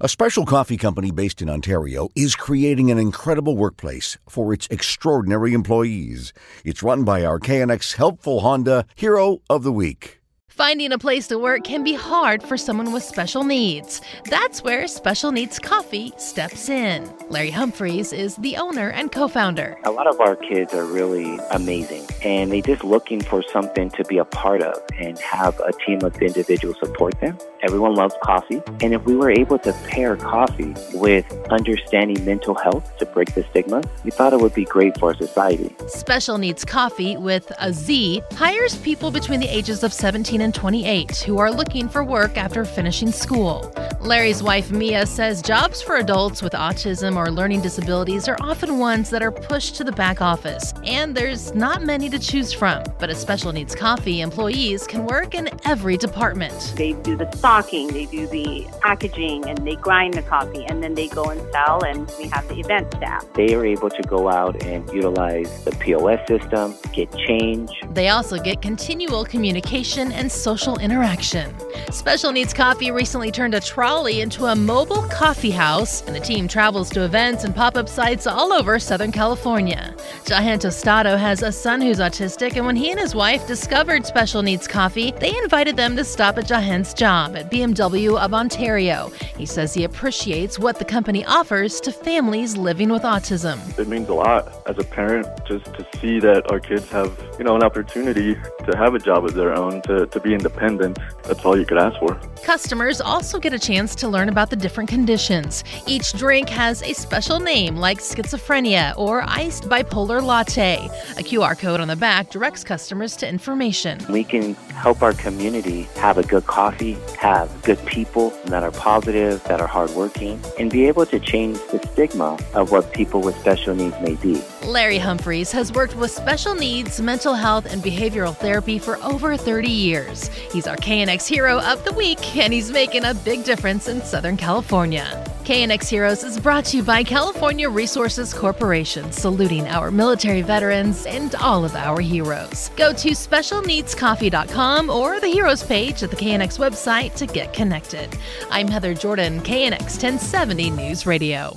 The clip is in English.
A special coffee company based in Ontario is creating an incredible workplace for its extraordinary employees. It's run by our KNX Helpful Honda Hero of the Week. Finding a place to work can be hard for someone with special needs. That's where Special Needz Coffee steps in. Larry Humphreys is the owner and co founder. A lot of our kids are really amazing, and they're just looking for something to be a part of and have a team of individuals support them. Everyone loves coffee, and if we were able to pair coffee with understanding mental health to break the stigma, we thought it would be great for society. Special Needz Coffee with a Z hires people between the ages of 17 and 28 who are looking for work after finishing school. Larry's wife Mia says jobs for adults with autism or learning disabilities are often ones that are pushed to the back office, and there's not many to choose from. But at Special Needz Coffee, employees can work in every department. They do the stocking, they do the packaging, and they grind the coffee, and then they go and sell, and we have the event staff. They are able to go out and utilize the POS system, get change. They also get continual communication and social interaction. Special Needz Coffee recently turned a trolley into a mobile coffee house, and the team travels to events and pop up sites all over Southern California. Jahan Tostado has a son who's autistic, and when he and his wife discovered Special Needz Coffee, they invited them to stop at Jahan's job at BMW of Ontario. He says he appreciates what the company offers to families living with autism. It means a lot as a parent just to see that our kids have, you know, an opportunity to have a job of their own, to, to be independent. That's all you could ask for. Customers also get a chance to learn about the different conditions. Each drink has a special name like schizophrenia or iced bipolar latte. A QR code on the back directs customers to information. We can help our community have a good coffee, have good people that are positive, that are hardworking, and be able to change the stigma of what people with special needs may be. Larry Humphreys has worked with special needs, mental health, and behavioral therapy for over 30 years. He's our KNX Hero of the Week, and he's making a big difference in Southern California. KNX Heroes is brought to you by California Resources Corporation, saluting our military veterans and all of our heroes. Go to specialneedzcoffee.com or the Heroes page at the KNX website to get connected. I'm Heather Jordan, KNX 1070 News Radio.